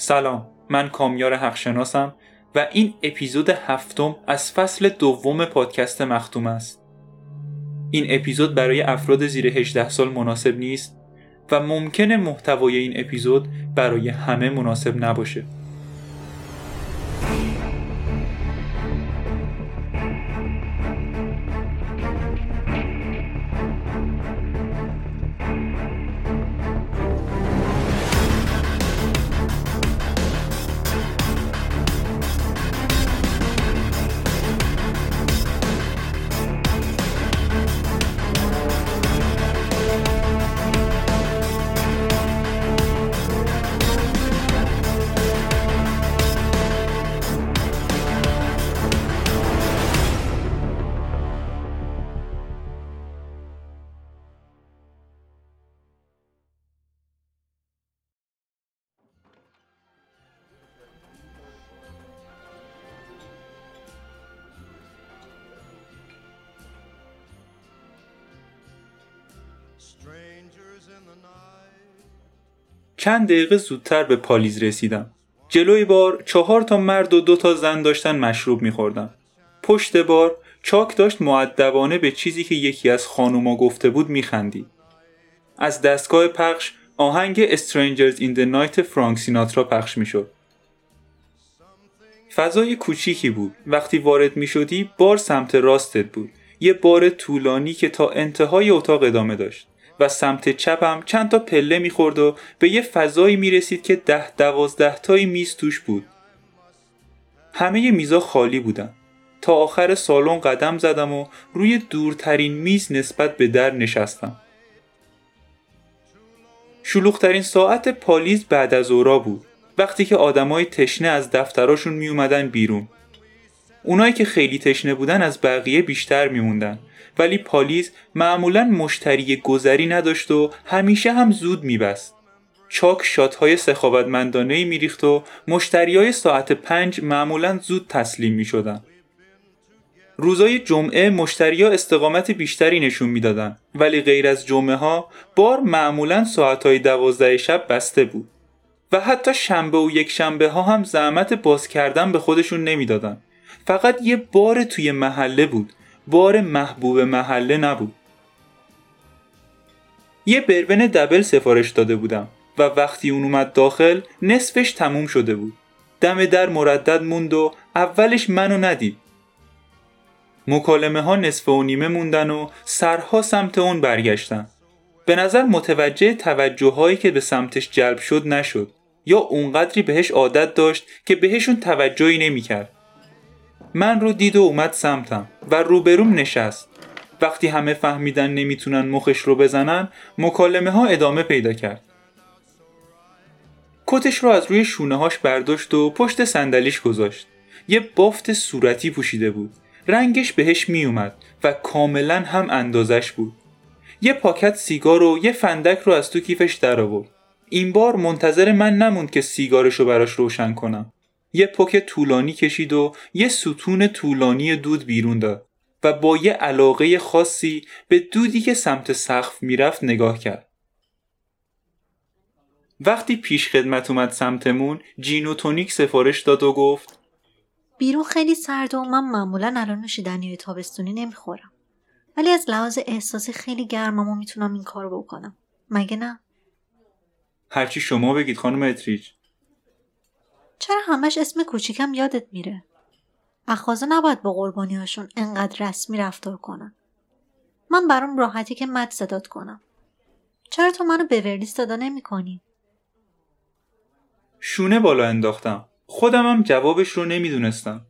سلام من کامیار حقشناسم و این اپیزود هفتم از فصل دوم پادکست مختوم است. این اپیزود برای افراد زیر 18 سال مناسب نیست و ممکنه محتوای این اپیزود برای همه مناسب نباشه. چند دقیقه زودتر به پالیز رسیدم. جلوی بار چهار تا مرد و دو تا زن داشتن مشروب میخوردن. پشت بار چاک داشت معدبانه به چیزی که یکی از خانوما گفته بود میخندید. از دستگاه پخش آهنگ Strangers in the Night فرانک سیناترا پخش می‌شد. فضای کوچیکی بود. وقتی وارد می شدی بار سمت راستت بود. یه بار طولانی که تا انتهای اتاق ادامه داشت. و سمت چپم چند تا پله می‌خورد و به یه فضایی می‌رسید که ده دوازده تایی میز توش بود. همه میزا خالی بودن. تا آخر سالن قدم زدم و روی دورترین میز نسبت به در نشستم. شلوغترین ساعت پالیز بعد از اورا بود. وقتی که آدمای تشنه از دفتراشون می اومدن بیرون. اونایی که خیلی تشنه بودن از بقیه بیشتر میموندن ولی پالیز معمولا مشتری گذری نداشت و همیشه هم زود میبست. چاک شات های سخاوتمندانه ای میریخت و مشتری های ساعت پنج معمولا زود تسلیم می شدن. روزای جمعه مشتری ها استقامت بیشتری نشون می‌دادن ولی غیر از جمعه ها بار معمولا ساعت های دوازده شب بسته بود و حتی شنبه و یک شنبه ها هم زحمت باز کردن به خودشون نمی‌دادن. فقط یه بار توی محله بود بار محبوب محله نبود. یه بربن دبل سفارش داده بودم و وقتی اون اومد داخل نصفش تموم شده بود. دم در مردد موند و اولش منو ندید. مکالمه ها نصف و نیمه موندن و سرها سمت اون برگشتن. به نظر متوجه توجه هایی که به سمتش جلب شد نشد. یا اونقدری بهش عادت داشت که بهشون توجهی نمی‌کرد. من رو دید و اومد سمتم و روبروم نشست. وقتی همه فهمیدن نمی‌تونن مخش رو بزنن مکالمه ها ادامه پیدا کرد. کتش رو از روی شونه هاش برداشت و پشت صندلیش گذاشت. یه بافت صورتی پوشیده بود. رنگش بهش میومد و کاملا هم اندازش بود. یه پاکت سیگار و یه فندک رو از تو کیفش در آورد این بار منتظر من نموند که سیگارش رو براش روشن کنم. یه پک طولانی کشید و یه ستون طولانی دود بیرون داد و با یه علاقه خاصی به دودی که سمت سقف می‌رفت نگاه کرد. وقتی پیش خدمت اومد سمتمون جینو تونیک سفارش داد و گفت بیرون خیلی سرد و من معمولا الان نوشیدنی تابستونی نمی‌خورم ولی از لحاظ احساسی خیلی گرمم و می‌تونم این کار بکنم مگه نه؟ هرچی شما بگید خانم اتریج چرا همش اسم کوچیکم یادت میره؟ اخوازه نباید با قربانی هاشون انقدر رسمی رفتار کنن. من برام راحتی که مد صدات کنم. چرا تو منو ورلی صدا نمی کنی؟ شونه بالا انداختم. خودمم جوابش رو نمی‌دونستم.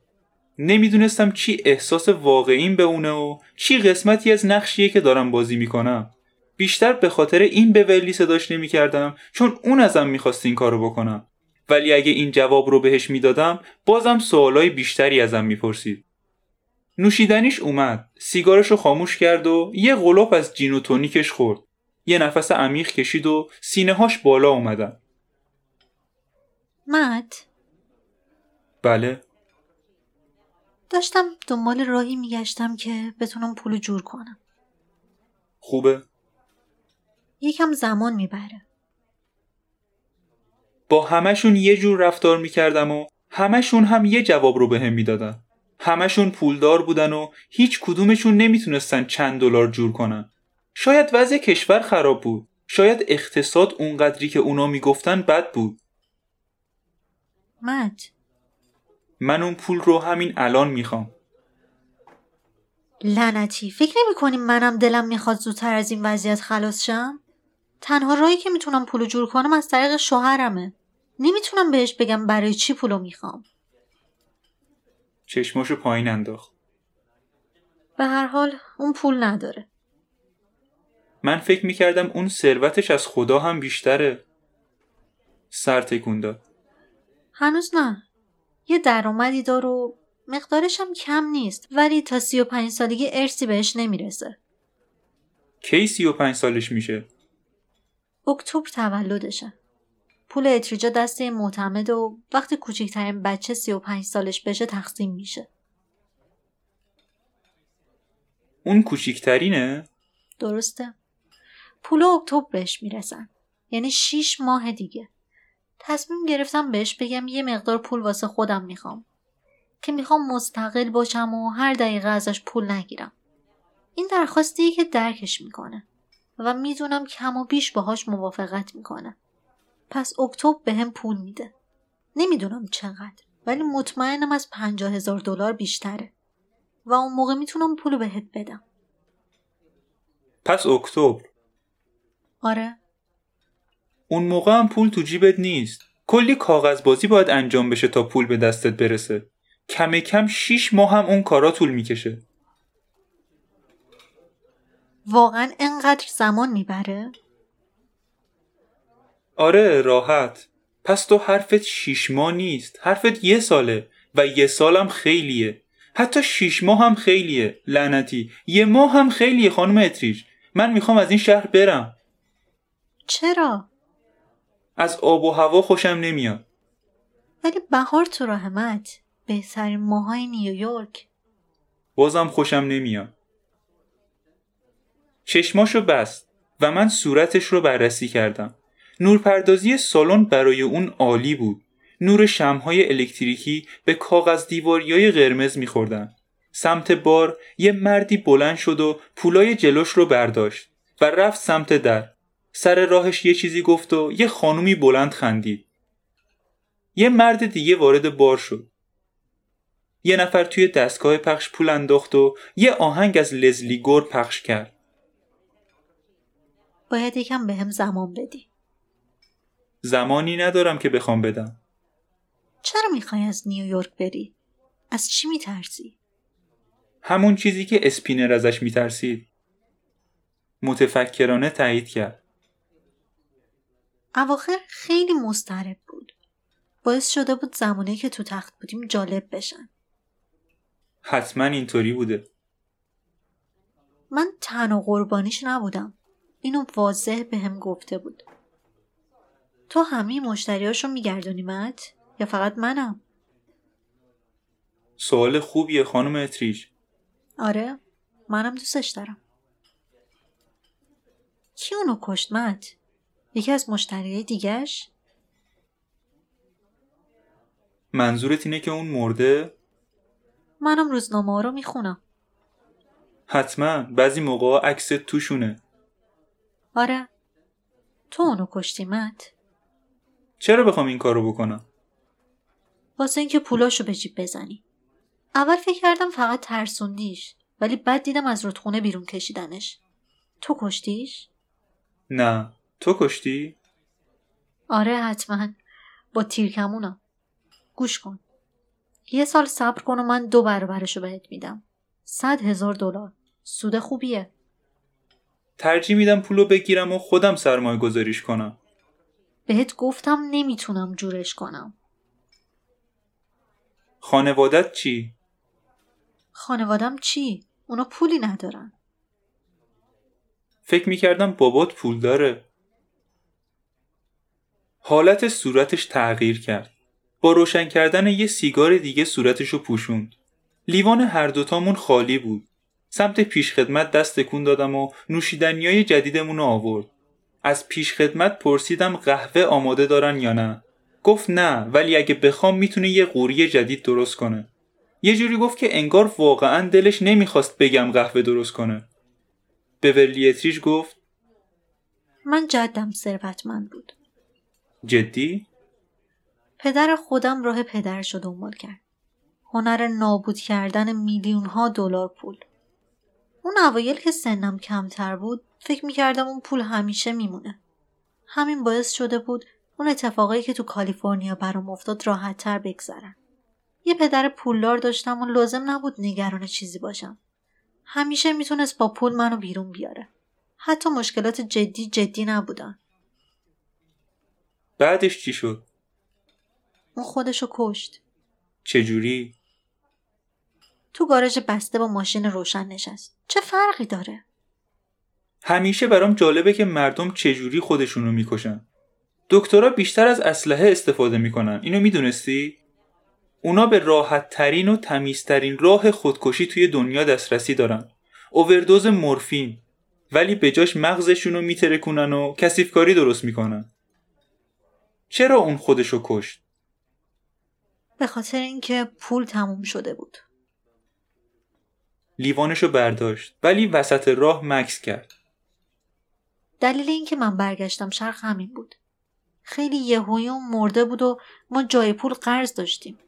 نمی‌دونستم چی احساس واقعیم به اونه و چی قسمتی از نقشیه که دارم بازی می‌کنم. بیشتر به خاطر این به ولی صداش نمی‌کردم چون اون ازم می‌خواست این کارو بکنم. ولی اگه این جواب رو بهش می‌دادم بازم سوالای بیشتری ازم می‌پرسید. نوشیدنیش اومد. سیگارش رو خاموش کرد و یه غلوب از جین و تونیکش خورد. یه نفس عمیق کشید و سینه هاش بالا اومدن مت بله. داشتم دنبال راهی میگشتم که بتونم پولو جور کنم. خوبه. یکم زمان می‌بره. با همشون یه جور رفتار می‌کردم و همشون هم یه جواب رو بهم می‌دادن. همشون پولدار بودن و هیچ کدومشون نمی‌تونستن چند دلار جور کنن. شاید وضع کشور خراب بود. شاید اقتصاد اونقدری که اونا می‌گفتن بد بود. مت من اون پول رو همین الان می‌خوام. لعنتی. فکر نمی کنیم منم دلم می‌خواد زودتر از این وضعیت خلاص شم؟ تنها راهی که می‌تونم پولو جور کنم از طریق شوهرمه. نمی‌تونم بهش بگم برای چی پولو می‌خوام. چشماشو پایین انداخت. به هر حال اون پول نداره. من فکر می‌کردم اون ثروتش از خدا هم بیشتره. سر تکون داد. هنوز نه. یه درآمدی داره و مقدارش هم کم نیست ولی تا سی و پنج سالگی ارسی بهش نمی‌رسه. کی سی و پنج سالش میشه؟ اکتبر تولدشه. پول اتریجا دست این معتمد و وقتی کوچکترین بچه سی و پنج سالش بشه تقسیم میشه. اون کوچیکترینه درسته. پول اکتبر بهش می‌رسن. یعنی شیش ماه دیگه. تصمیم گرفتم بهش بگم یه مقدار پول واسه خودم می‌خوام. که می‌خوام مستقل باشم و هر دقیقه ازش پول نگیرم. این درخواستیه که درکش می‌کنه. و می‌دونم کم و بیش باهاش موافقت می‌کنه. پس اکتبر به هم پول میده. نمی‌دونم چقدر ولی مطمئنم از پنجاه هزار دلار بیشتره. و اون موقع می‌تونم پولو بهت بدم. پس اکتبر. آره. اون موقع هم پول تو جیبت نیست. کلی کاغذ بازی باید انجام بشه تا پول به دستت برسه. کم کم شیش ماه هم اون کارا طول می‌کشه. واقعا انقدر زمان می‌بره؟ آره راحت. پس تو حرفت شیش ماه نیست. حرفت یه ساله و یه سالم خیلیه. حتی شیش ماه هم خیلیه. لعنتی. یه ماه هم خیلیه خانم اتریج من می‌خوام از این شهر برم. چرا؟ از آب و هوا خوشم نمیاد. ولی بهار تو راهمت بهترین ماهای نیویورک. بازم خوشم نمیاد. چشماشو بست و من صورتش رو بررسی کردم. نورپردازی سالن برای اون عالی بود. نور شمهای الکتریکی به کاغذ دیواریای قرمز میخوردن. سمت بار یه مردی بلند شد و پولای جلوش رو برداشت و رفت سمت در. سر راهش یه چیزی گفت و یه خانومی بلند خندید. یه مرد دیگه وارد بار شد. یه نفر توی دستگاه پخش پول انداخت و یه آهنگ از لزلی گور پخش کرد. باید یکم به هم زمان بدی. زمانی ندارم که بخوام بدم. چرا می‌خوای از نیویورک بری؟ از چی میترسی؟ همون چیزی که اسپینر ازش میترسید. متفکرانه تایید کرد. اواخر خیلی مضطرب بود. باعث شده بود زمانی که تو تخت بودیم جالب بشن. حتما اینطوری بوده. من تنها قربانیش نبودم. اینو واضح به هم گفته بود. تو همه مشتریاشو میگردونی مت یا فقط منم؟ سوال خوبیه خانم اتریج آره منم دوستش دارم. کی اونو کشت مت یکی از مشتریای دیگهش؟ منظورت اینه که اون مرده؟ منم روزنامه رو می‌خونم. حتما بعضی موقع عکس توشونه. آره. تو اونو کشتی مت چرا بخوام این کارو بکنم؟ واسه اینکه پولاشو به جیب بزنی. اول فکر کردم فقط ترسوندیش ولی بعد دیدم از رودخونه بیرون کشیدنش. تو کشتیش؟ نه. تو کشتی؟ آره حتما. با تیرکمونم. گوش کن. یه سال صبر کن و من دو برابرشو بهت میدم. صد هزار دلار. سود خوبیه. ترجیح میدم پولو بگیرم و خودم سرمایه گذاریش کنم. بهت گفتم نمی‌تونم جورش کنم. خانوادت چی؟ خانوادم چی؟ اونا پولی ندارن. فکر می‌کردم بابات پول داره. حالت صورتش تغییر کرد. با روشن کردن یه سیگار دیگه صورتشو پوشوند. لیوان هر دوتامون خالی بود. سمت پیشخدمت دست تکون دادم و نوشیدنیای جدیدمون رو آورد. از پیشخدمت پرسیدم قهوه آماده دارن یا نه. گفت نه ولی اگه بخوام می‌تونه یه قوری جدید درست کنه. یه جوری گفت که انگار واقعا دلش نمی‌خواست بگم قهوه درست کنه. به ورلیتریش گفت من جدم ثروتمند بود. جدی؟ پدر خودم راه پدرش رو دنبال کرد. هنر نابود کردن میلیون ها دلار پول. اون اوایل که سنم کمتر بود فکر می‌کردم اون پول همیشه میمونه. همین باعث شده بود اون اتفاقایی که تو کالیفرنیا برام افتاد راحت تر بگذرن. یه پدر پولدار داشتم و لازم نبود نگران چیزی باشم. همیشه می‌تونست با پول منو بیرون بیاره. حتی مشکلات جدی جدی نبودن. بعدش چی شد؟ اون خودشو کشت. چجوری؟ تو گاراژ بسته با ماشین روشن نشست. چه فرقی داره؟ همیشه برام جالبه که مردم چجوری خودشونو می‌کشن. دکترها بیشتر از اسلحه استفاده می‌کنن. اینو می‌دونستی؟ اونا به راحت ترین و تمیزترین راه خودکشی توی دنیا دسترسی دارن. اووردوز مورفین. ولی به جاش مغزشونو میترکونن و کسیفکاری درست می‌کنن. چرا اون خودشو کشت؟ به خاطر اینکه پول تموم شده بود. لیوانشو برداشت. ولی وسط راه مکس کرد. دلیل اینکه من برگشتم شرق همین بود. خیلی یهویی و مرده بود و ما جای پول قرض داشتیم.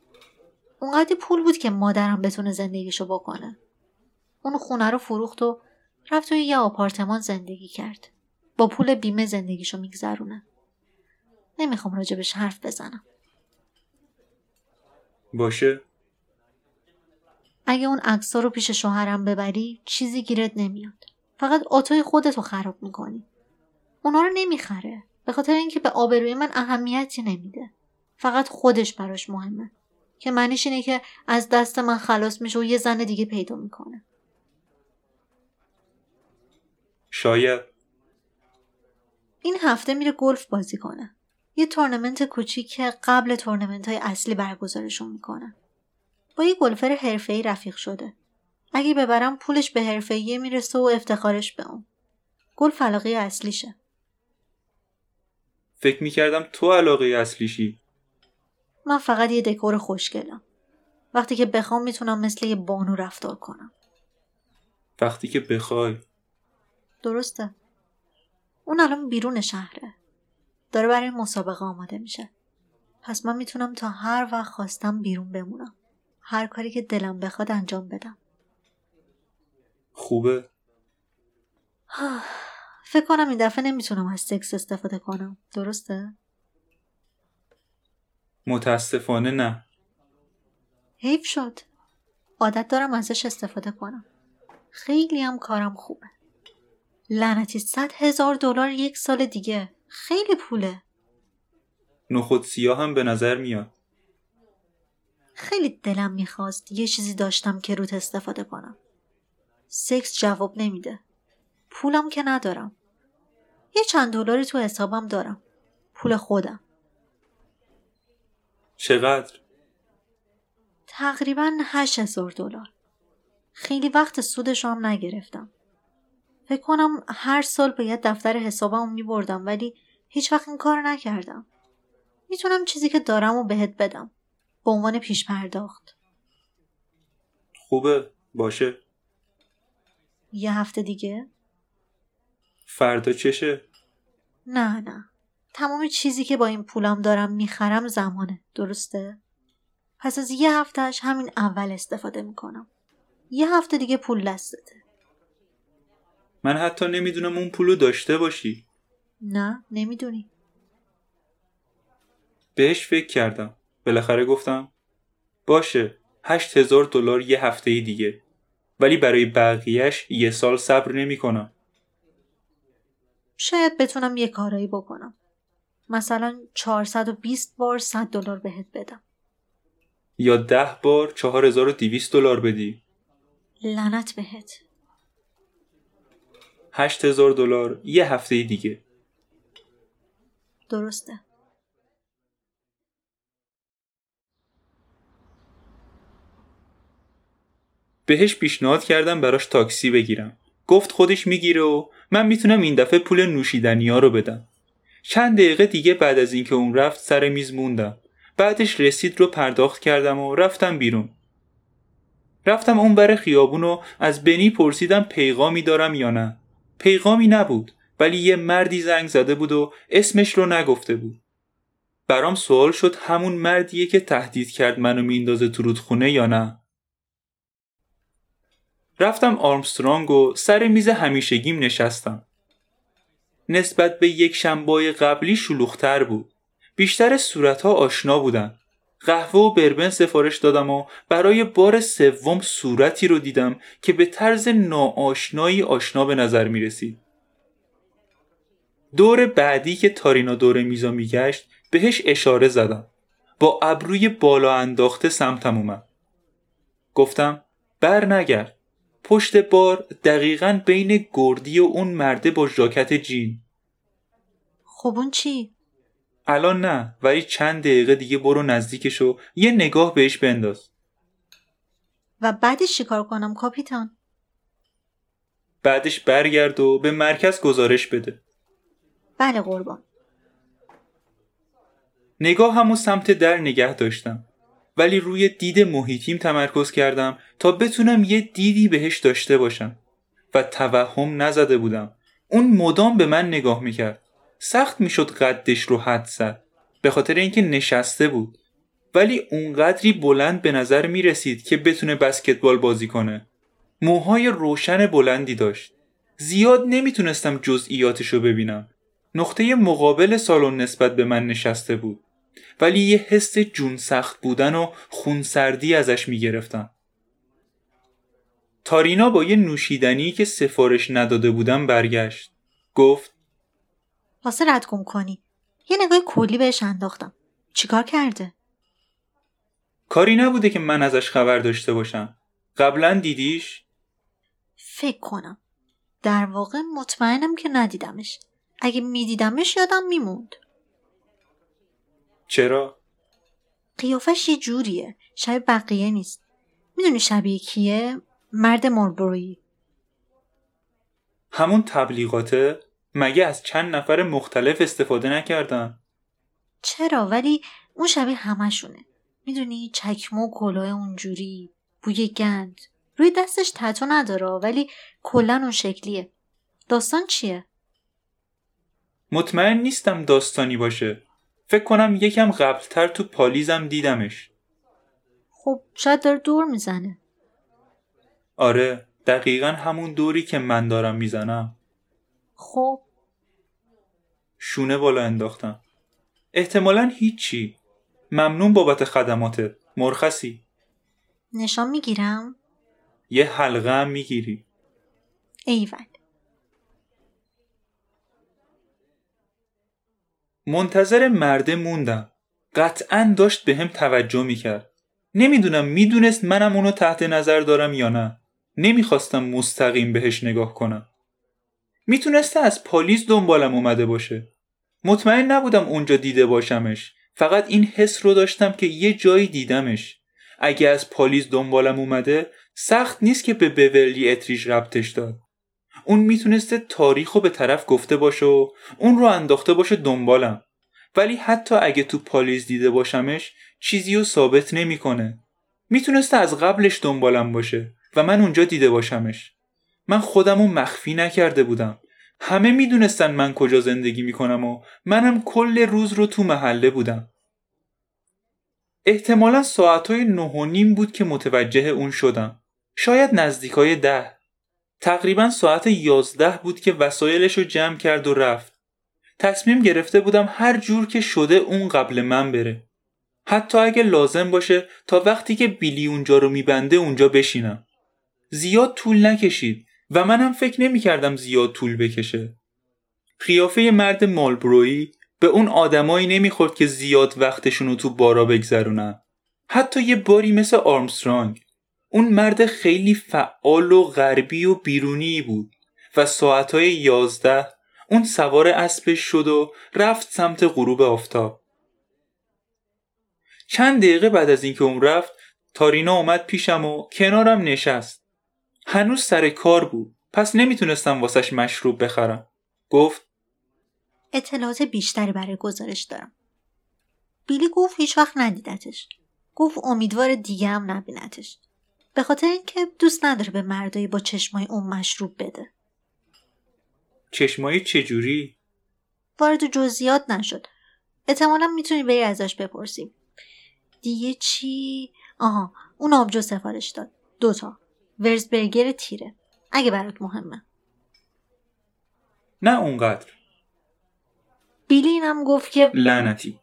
اونقدی پول بود که مادرم بتونه زندگیشو بکنه. اون خونه رو فروخت و رفت توی یه آپارتمان زندگی کرد. با پول بیمه زندگیشو میگذرونه. نمی‌خوام راجبش حرف بزنم. باشه. اگه اون عکس‌ها رو پیش شوهرم ببری چیزی گیرت نمیاد. فقط آتوی خودتو خراب می‌کنی. اونا رو نمی‌خره. به خاطر اینکه به آبروی من اهمیتی نمیده. فقط خودش براش مهمه. که معنیش اینه که از دست من خلاص میشه و یه زن دیگه پیدا می‌کنه. شاید. این هفته میره گلف بازی کنه. یه تورنمنت کوچیک که قبل تورنمنت های اصلی برگزارشون می‌کنه. با یه گلفر حرفه‌ای رفیق شده. اگه ببرم پولش به حرفه‌ای می‌رسه و افتخارش به اون. گلف علاقه اصلیشه. فکر می‌کردم تو علاقه اصلیشی. من فقط یه دکور خوشگلم. وقتی که بخوام می‌تونم مثل یه بانو رفتار کنم. وقتی که بخوای. درسته. اون الان بیرون شهره. داره برای مسابقه آماده میشه. پس من می‌تونم تا هر وقت خواستم بیرون بمونم. هر کاری که دلم بخواد انجام بدم. خوبه. فکر کنم این دفعه نمی‌تونم از سکس استفاده کنم. درسته؟ متاسفانه نه. حیف شد. عادت دارم ازش استفاده کنم. خیلی هم کارم خوبه. لعنتی صد هزار دلار یک سال دیگه. خیلی پوله. نخود سیاه هم به نظر میاد. خیلی دلم می‌خواست یه چیزی داشتم که روت استفاده کنم. سکس جواب نمیده. پولم که ندارم. یه چند دلاری تو حسابم دارم. پول خودم. چقدر؟ تقریبا هشت هزار دلار. خیلی وقت سودش هم نگرفتم. فکر کنم هر سال باید دفتر حسابم می بردم ولی هیچ وقت این کار نکردم. می‌تونم چیزی که دارم و بهت بدم. به عنوان پیش پرداخت. خوبه. باشه. یه هفته دیگه؟ فردا چشه؟ نه نه. تمام چیزی که با این پولم دارم می‌خرم زمانه درسته؟ پس از یه هفتهش همین اول استفاده می‌کنم. یه هفته دیگه پول دستته. من حتی نمی‌دونم اون پولو داشته باشی. نه نمی‌دونی. بهش فکر کردم. بالاخره گفتم باشه هشت هزار دلار یه هفته دیگه. ولی برای بقیهش یه سال صبر نمی کنم. شاید بتونم یه کارایی بکنم. مثلا 420 بار 100 دلار بهت بدم. یا ده بار 4200 دلار بدی. لعنت بهت. 8000 دلار یه هفته دیگه. درسته. بهش پیشنهاد کردم براش تاکسی بگیرم گفت خودش می‌گیره و من می‌تونم این دفعه پول نوشیدنی ها رو بدم. چند دقیقه دیگه بعد از اینکه اون رفت سر میز موندم. بعدش رسید رو پرداخت کردم و رفتم بیرون. رفتم اون بر خیابون و از بنی پرسیدم پیغامی دارم یا نه. پیغامی نبود ولی یه مردی زنگ زده بود و اسمش رو نگفته بود. برام سوال شد همون مردیه که تهدید کرد منو میندازه تو رودخونه یا نه. رفتم آرمسترانگ و سر میز همیشگیم نشستم نسبت به یک شنبای قبلی شلوختر بود بیشتر صورتها آشنا بودن قهوه و بربن سفارش دادم و برای بار سوم صورتی رو دیدم که به طرز ناآشنایی آشنا به نظر می رسید. دور بعدی که تارینا دور میزا میگشت بهش اشاره زدم. با ابروی بالا انداخته سمتم اومد. گفتم بر نگرد. پشت بار دقیقا بین گردی و اون مرده با ژاکت جین. خب اون چی؟ الان نه ولی چند دقیقه دیگه برو نزدیکش و یه نگاه بهش بنداز. و بعدش چیکار کنم کاپیتان؟ بعدش برگرد و به مرکز گزارش بده. بله قربان. نگاه همو سمت در نگه داشتم. ولی روی دید محیطیم تمرکز کردم تا بتونم یه دیدی بهش داشته باشم. و توهم نزده بودم. اون مدام به من نگاه می‌کرد. سخت می‌شد قدش رو حد زد. به خاطر اینکه نشسته بود. ولی اونقدری بلند به نظر می رسید که بتونه بسکتبال بازی کنه. موهای روشن بلندی داشت. زیاد نمی‌تونستم جزئیاتش رو ببینم. نقطه مقابل سالن نسبت به من نشسته بود. ولی یه حس جون سخت بودن و خونسردی ازش می‌گرفتم. تارینا با یه نوشیدنی که سفارش نداده بودم برگشت. گفت واسه رد گم کنی. یه نگاه کلی بهش انداختم. چیکار کرده? کاری نبوده که من ازش خبر داشته باشم. قبلا دیدیش؟ فکر کنم. در واقع مطمئنم که ندیدمش. اگه میدیدمش یادم میموند. چرا؟ قیافش یه جوریه. شبیه بقیه نیست. می‌دونی شبیه کیه؟ مرد ماربرویی همون تبلیغاته؟ مگه از چند نفر مختلف استفاده نکردن؟ چرا؟ ولی اون شبیه همشونه می‌دونی چکمه و کلاه اونجوری بوی گند. روی دستش تتو نداره ولی کلا اون شکلیه. داستان چیه؟ مطمئن نیستم داستانی باشه. فکر کنم یکم قبلتر تو پالیزم دیدمش. خب شاید داره دور می‌زنه. آره دقیقا همون دوری که من دارم می‌زنم. خب. شونه بالا انداختم. احتمالا هیچی. ممنون بابت خدماتت مرخصی. نشان می‌گیرم؟ یه حلقه هم می‌گیری. ایول. منتظر مرده موندم. قطعا داشت به هم توجه می‌کرد. نمی‌دونم می‌دونست منم اونو تحت نظر دارم یا نه. نمی‌خواستم مستقیم بهش نگاه کنم. می‌تونسته از پالیز دنبالم اومده باشه. مطمئن نبودم اونجا دیده باشمش. فقط این حس رو داشتم که یه جایی دیدمش. اگه از پالیز دنبالم اومده سخت نیست که به بورلی اتریش ربطش داد. اون می‌تونسته تاریخ رو به طرف گفته باشه و اون رو انداخته باشه دنبالم. ولی حتی اگه تو پالیز دیده باشمش چیزی رو ثابت نمی‌کنه. می‌تونسته از قبلش دنبالم باشه و من اونجا دیده باشمش. من خودمو مخفی نکرده بودم. همه می‌دونستن من کجا زندگی می‌کنم و منم کل روز رو تو محله بودم. احتمالا ساعتهای نه و نیم بود که متوجه اون شدم. شاید نزدیکای ده. تقریبا ساعت یازده بود که وسایلش رو جمع کرد و رفت تصمیم گرفته بودم هر جور که شده اون قبل من بره حتی اگه لازم باشه تا وقتی که بیلی اونجا رو میبنده اونجا بشینم زیاد طول نکشید و منم فکر نمی کردم زیاد طول بکشه. خیافه مرد مالبرویی به اون آدمایی نمی‌خورد که زیاد وقتشون رو تو بارا بگذرونن. حتی یه باری مثل آرمسترانگ. اون مرد خیلی فعال و غربی و بیرونی بود و ساعتهای یازده اون سوار اسبش شد و رفت سمت غروب آفتاب. چند دقیقه بعد از اینکه اون رفت تارینا اومد پیشم و کنارم نشست. هنوز سر کار بود. پس نمی‌تونستم واسش مشروب بخرم. گفت اطلاعات بیشتری برای گزارش دارم. بیلی گفت هیچ وقت ندیدتش. گفت امیدوار دیگه هم نبینتش. به خاطر اینکه دوست نداره به مردایی با چشمای اون مشروب بده. چشمایی چجوری؟ وارد جزئیات نشد. احتمالا می‌تونی بری ازش بپرسیم دیگه چی؟ آها اون آبجو سفارش داد. دوتا ورزبرگر تیره. اگه برات مهمه. نه اونقدر. بیلی اینم گفت که لعنتی.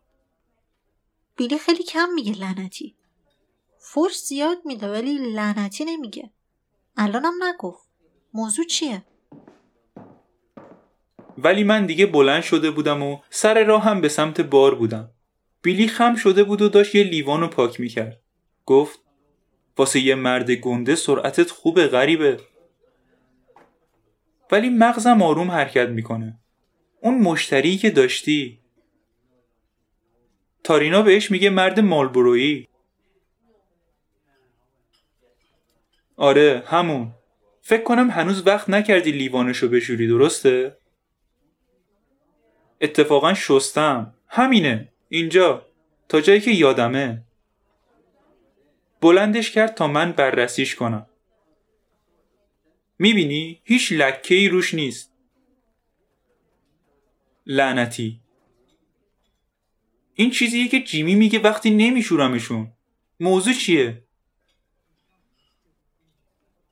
بیلی خیلی کم میگه لعنتی. فورس زیاد میده ولی لعنتی نمیگه. الانم نگفت. موضوع چیه؟ ولی من دیگه بلند شده بودم و سر راه هم به سمت بار بودم. بیلی خم شده بود و داشت یه لیوانو پاک می‌کرد. گفت واسه یه مرد گنده سرعتت خوبه غریبه. ولی مغزم آروم حرکت می‌کنه. اون مشتری که داشتی. تارینا بهش میگه مرد مالبرویی. آره همون. فکر کنم هنوز وقت نکردی لیوانشو بشوری درسته؟ اتفاقا شستم. همینه. اینجا. تا جایی که یادمه. بلندش کرد تا من بررسیش کنم. می‌بینی؟ هیچ لکه ای روش نیست. لعنتی. این چیزیه که جیمی میگه وقتی نمیشورمشون. موضوع چیه؟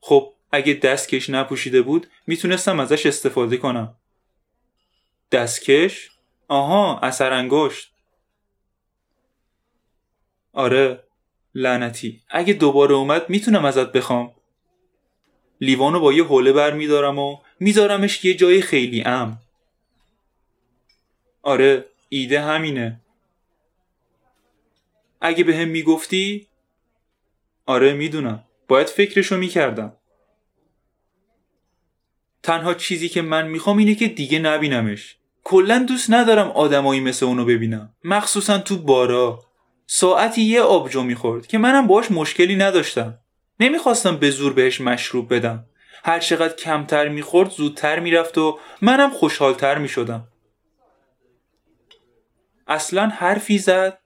خب اگه دستکش نپوشیده بود می‌تونستم ازش استفاده کنم. دستکش؟ آها اثر انگشت. آره لعنتی. اگه دوباره اومد می‌تونم ازت بخوام. لیوانو با یه حوله بر میدارم و میذارمش یه جای خیلی ام آره ایده همینه. اگه به هم می‌گفتی؟ آره می‌دونم. باید فکرشو می‌کردم. تنها چیزی که من می‌خوام اینه که دیگه نبینمش. کلا دوست ندارم آدمایی مثل اونو ببینم. مخصوصا تو بارا. ساعتی یه آبجو می‌خورد که منم باش مشکلی نداشتم. نمی‌خواستم به زور بهش مشروب بدم. هر چقدر کمتر می‌خورد زودتر می‌رفت و منم خوشحالتر می‌شدم. اصلا حرفی زد.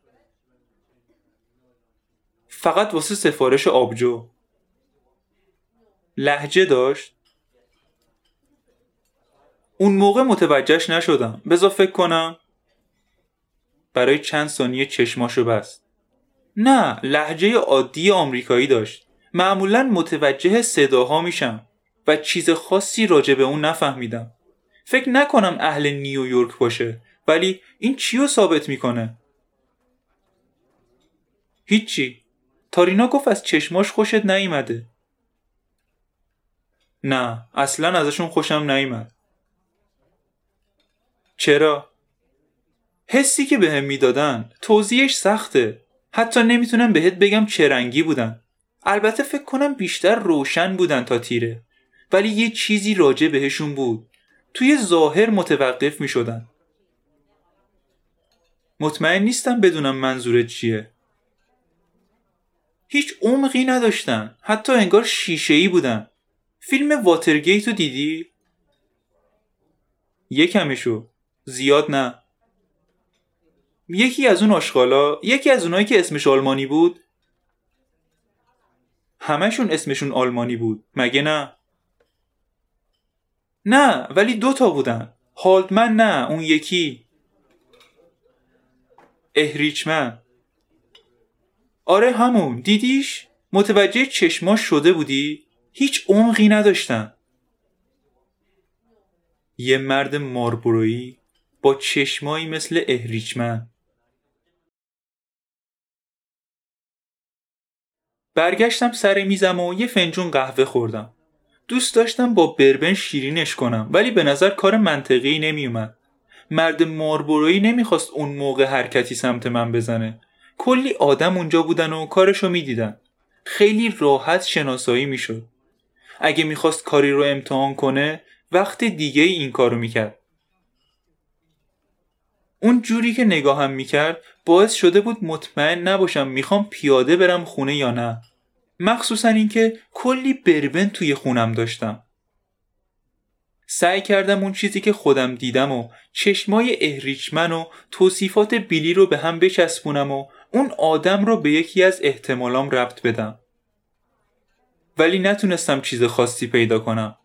فقط واسه سفارش آبجو. لحجه داشت. اون موقع متوجهش نشدم. بذار فکر کنم. برای چند ثانیه چشماشو بست. نه لحجه عادی آمریکایی داشت. معمولا متوجه صداها میشم و چیز خاصی راجع به اون نفهمیدم. فکر نکنم اهل نیویورک باشه ولی این چی رو ثابت می‌کنه؟ هیچی. تارینا گفت از چشماش خوشت نیومده. نه اصلا ازشون خوشم نیومد. چرا؟ حسی که بهم به می‌دادن توضیحش سخته. حتی نمی‌تونم بهت بگم چه رنگی بودن. البته فکر کنم بیشتر روشن بودن تا تیره. ولی یه چیزی راجع بهشون بود. توی ظاهر متوقف می شدن. مطمئن نیستم بدونم منظورت چیه. هیچ عمقی نداشتن حتی انگار شیشه ای بودن. فیلم واترگیت رو دیدی؟ یکمشو. زیاد نه. یکی از اون آشغالا یکی از اونایی که اسمش آلمانی بود همشون اسمشون آلمانی بود. مگه نه؟ نه ولی دو تا بودن. هالدمن نه اون یکی. اهریچمن. آره همون. دیدیش؟ متوجه چشماش شده بودی؟ هیچ عمقی نداشتن. یه مرد ماربرویی با چشمایی مثل اهریچمن. برگشتم سر میزم و یه فنجون قهوه خوردم. دوست داشتم با بربن شیرینش کنم ولی به نظر کار منطقی نمیومد. مرد ماربرویی نمی‌خواست اون موقع حرکتی سمت من بزنه. کلی آدم اونجا بودن و کارشو می‌دیدن. خیلی راحت شناسایی می‌شد. اگه می‌خواست کاری رو امتحان کنه وقت دیگه این کارو می‌کرد. اون جوری که نگاهم می‌کرد باعث شده بود مطمئن نباشم می‌خوام پیاده برم خونه یا نه. مخصوصا اینکه کلی بربن توی خونم داشتم. سعی کردم اون چیزی که خودم دیدم و چشمای اهریچمن و توصیفات بیلی رو به هم بچسبونم و اون آدم رو به یکی از احتمالام ربط بدم. ولی نتونستم چیز خاصی پیدا کنم.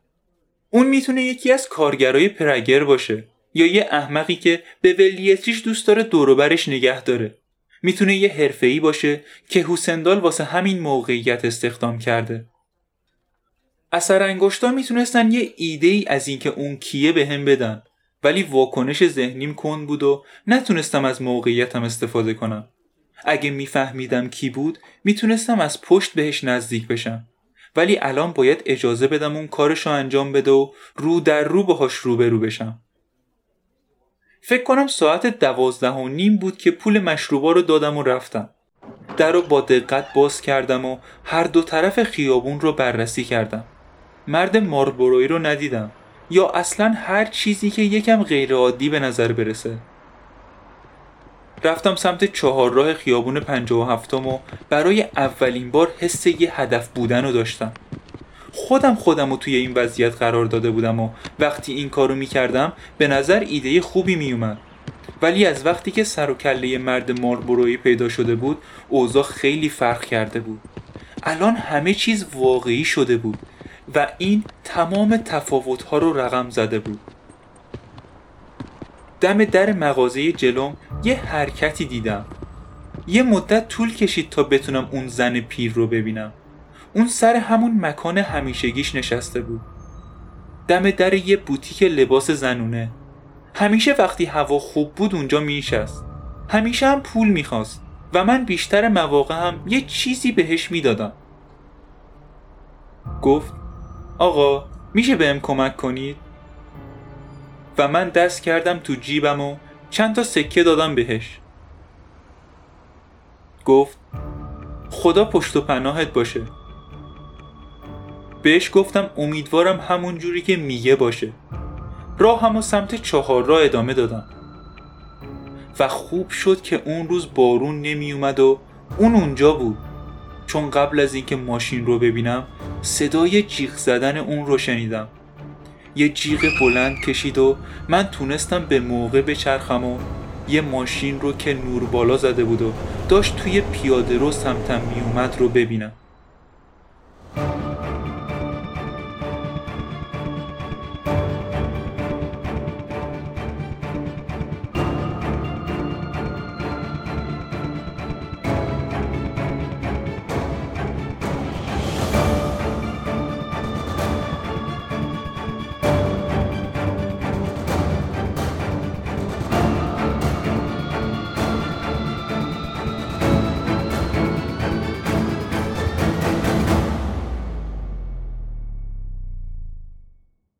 اون می‌تونه یکی از کارگرای پرگر باشه. یا یه احمقی که به ولیتریش دوست داره دوروبرش نگه داره. می‌تونه یه حرفه‌ای باشه که حسندال واسه همین موقعیت استخدام کرده. اثر انگشتا می‌تونستن یه ایده ای از اینکه اون کیه به هم بدن ولی واکنش ذهنیم کن بود و نتونستم از موقعیتم استفاده کنم. اگه میفهمیدم کی بود می‌تونستم از پشت بهش نزدیک بشم. ولی الان باید اجازه بدم اون کارشو انجام بده و رو در رو باهاش روبرو بشم. فکر کنم ساعت دوازده و نیم بود که پول مشروبا رو دادم و رفتم. در رو با دقت باز کردم و هر دو طرف خیابون رو بررسی کردم. مرد ماربروی رو ندیدم. یا اصلا هر چیزی که یکم غیرعادی به نظر برسه. رفتم سمت چهارراه خیابون پنجاه و هفتم و برای اولین بار حس یه هدف بودن رو داشتم. خودم خودم رو توی این وضعیت قرار داده بودم و وقتی این کارو می‌کردم به نظر ایده خوبی میومد ولی از وقتی که سر و کله مرد ماربرویی پیدا شده بود اوضاع خیلی فرق کرده بود. الان همه چیز واقعی شده بود و این تمام تفاوتها رو رقم زده بود. دم در مغازه جلوم یه حرکتی دیدم. یه مدت طول کشید تا بتونم اون زن پیر رو ببینم. اون سر همون مکان همیشگیش نشسته بود. دم در یه بوتیک لباس زنونه. همیشه وقتی هوا خوب بود اونجا میشست همیشه هم پول می‌خواست و من بیشتر مواقع هم یه چیزی بهش می‌دادم. گفت آقا میشه بهم کمک کنید؟ و من دست کردم تو جیبم و چند تا سکه دادم بهش. گفت خدا پشت و پناهت باشه. بهش گفتم امیدوارم همون جوری که میگه باشه. راه همو سمت چهار راه ادامه دادم. و خوب شد که اون روز بارون نمی اومد و اون اونجا بود. چون قبل از اینکه ماشین رو ببینم صدای جیغ زدن اون رو شنیدم. یه جیغ بلند کشید و من تونستم به موقع بچرخم و یه ماشین رو که نور بالا زده بود و داشت توی پیاده رو سمتم میومد رو ببینم.